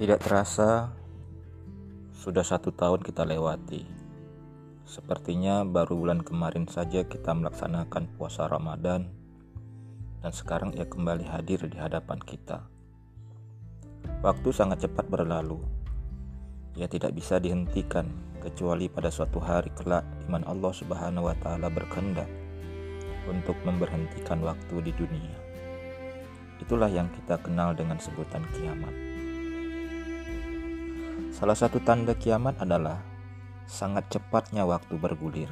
Tidak terasa, sudah satu tahun kita lewati. Sepertinya baru bulan kemarin saja kita melaksanakan puasa Ramadan, dan sekarang ia kembali hadir di hadapan kita. Waktu sangat cepat berlalu. Ia tidak bisa dihentikan kecuali pada suatu hari kelak di mana Allah Subhanahu wa taala berkehendak untuk memberhentikan waktu di dunia. Itulah yang kita kenal dengan sebutan kiamat. Salah satu tanda kiamat adalah sangat cepatnya waktu bergulir.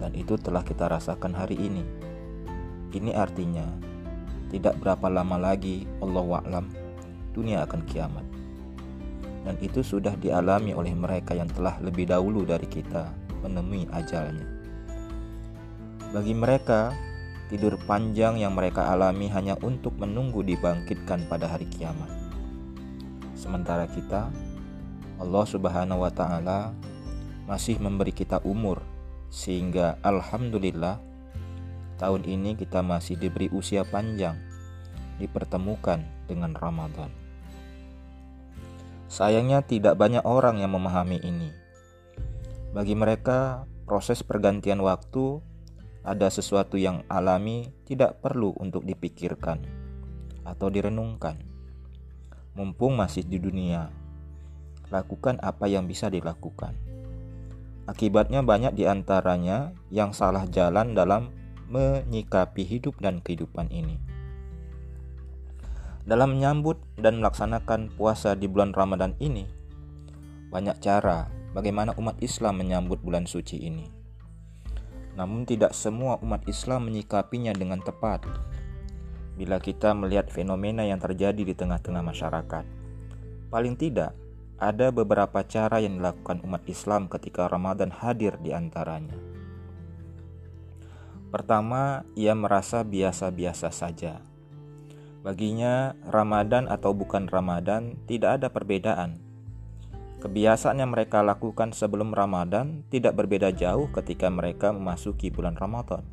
Dan itu telah kita rasakan hari ini. Ini artinya tidak berapa lama lagi Allah wa'lam dunia akan kiamat. Dan itu sudah dialami oleh mereka yang telah lebih dahulu dari kita menemui ajalnya. Bagi mereka, tidur panjang yang mereka alami hanya untuk menunggu dibangkitkan pada hari kiamat. Sementara kita Allah Subhanahu wa taala masih memberi kita umur sehingga alhamdulillah tahun ini kita masih diberi usia panjang dipertemukan dengan Ramadan. Sayangnya tidak banyak orang yang memahami ini. Bagi mereka, proses pergantian waktu ada sesuatu yang alami tidak perlu untuk dipikirkan atau direnungkan. Mumpung masih di dunia, lakukan apa yang bisa dilakukan. Akibatnya banyak di antaranya yang salah jalan dalam menyikapi hidup dan kehidupan ini. Dalam menyambut dan melaksanakan puasa di bulan Ramadan ini, banyak cara bagaimana umat Islam menyambut bulan suci ini. Namun tidak semua umat Islam menyikapinya dengan tepat. Bila kita melihat fenomena yang terjadi di tengah-tengah masyarakat, paling tidak ada beberapa cara yang dilakukan umat Islam ketika Ramadan hadir di antaranya. Pertama, ia merasa biasa-biasa saja. Baginya, Ramadan atau bukan Ramadan tidak ada perbedaan. Kebiasaan yang mereka lakukan sebelum Ramadan tidak berbeda jauh ketika mereka memasuki bulan Ramadan.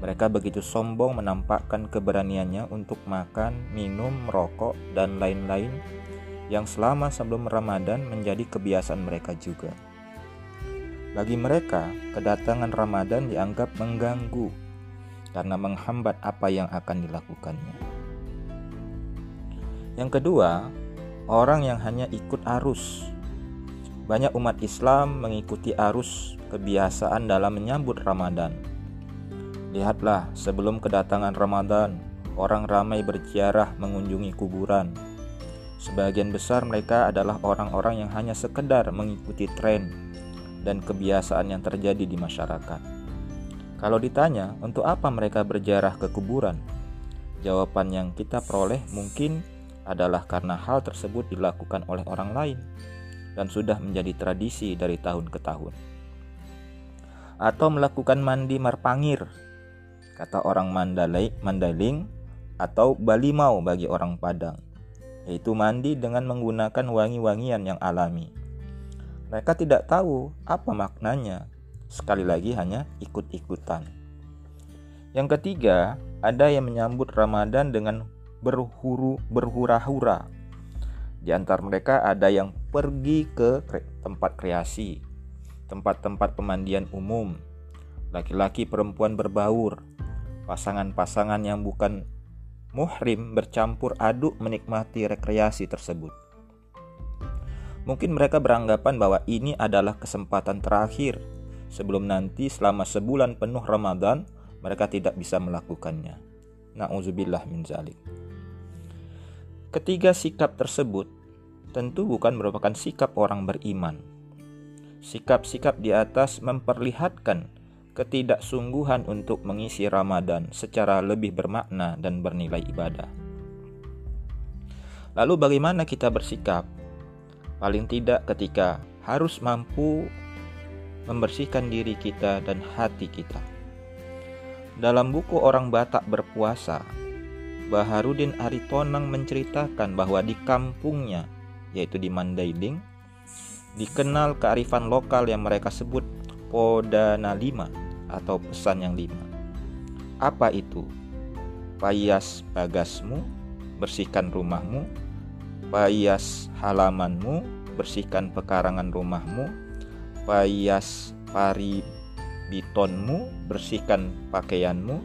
Mereka begitu sombong menampakkan keberaniannya untuk makan, minum, merokok, dan lain-lain yang selama sebelum Ramadan menjadi kebiasaan mereka juga. Bagi mereka, kedatangan Ramadan dianggap mengganggu karena menghambat apa yang akan dilakukannya. Yang kedua, orang yang hanya ikut arus. Banyak umat Islam mengikuti arus kebiasaan dalam menyambut Ramadan. Lihatlah, sebelum kedatangan Ramadan, orang ramai berziarah mengunjungi kuburan, Sebagian besar mereka adalah orang-orang yang hanya sekedar mengikuti tren dan kebiasaan yang terjadi di masyarakat. Kalau ditanya, untuk apa mereka berjarah ke kuburan? Jawaban yang kita peroleh mungkin adalah karena hal tersebut dilakukan oleh orang lain dan sudah menjadi tradisi dari tahun ke tahun. Atau melakukan mandi marpangir, kata orang Mandailing atau balimau bagi orang Padang yaitu mandi dengan menggunakan wangi-wangian yang alami. Mereka tidak tahu apa maknanya, sekali lagi hanya ikut-ikutan. Yang ketiga, ada yang menyambut Ramadan dengan berhuru berhura-hura. Di antara mereka ada yang pergi ke tempat kreasi, tempat-tempat pemandian umum, laki-laki perempuan berbaur, pasangan-pasangan yang bukan muhrim bercampur aduk menikmati rekreasi tersebut. Mungkin mereka beranggapan bahwa ini adalah kesempatan terakhir sebelum nanti selama sebulan penuh Ramadan mereka tidak bisa melakukannya. Nauzubillah min zalik. Ketiga sikap tersebut tentu bukan merupakan sikap orang beriman. Sikap-sikap di atas memperlihatkan ketidaksungguhan untuk mengisi Ramadan secara lebih bermakna dan bernilai ibadah. Lalu bagaimana kita bersikap? Paling tidak ketika harus mampu membersihkan diri kita dan hati kita. Dalam buku Orang Batak Berpuasa, Baharudin Aritonang menceritakan bahwa di kampungnya, yaitu di Mandailing, dikenal kearifan lokal yang mereka sebut Podana Lima atau pesan yang lima. Apa itu? Payas bagasmu, bersihkan rumahmu, payas halamanmu, bersihkan pekarangan rumahmu, payas pari bitonmu, bersihkan pakaianmu,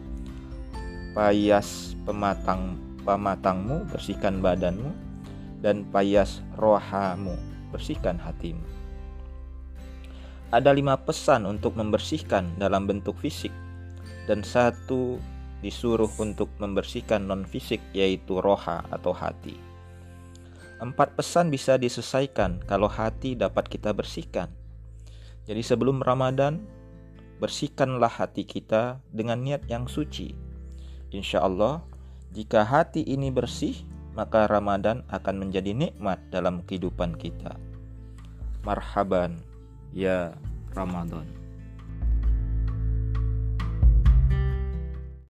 payas pematang pematangmu, bersihkan badanmu, dan payas rohamu, bersihkan hatimu. Ada lima pesan untuk membersihkan dalam bentuk fisik, dan satu disuruh untuk membersihkan non-fisik, yaitu roha atau hati. Empat pesan bisa diselesaikan kalau hati dapat kita bersihkan. Jadi sebelum Ramadan, bersihkanlah hati kita dengan niat yang suci. Insya Allah, jika hati ini bersih, maka Ramadan akan menjadi nikmat dalam kehidupan kita. Marhaban, ya Ramadan.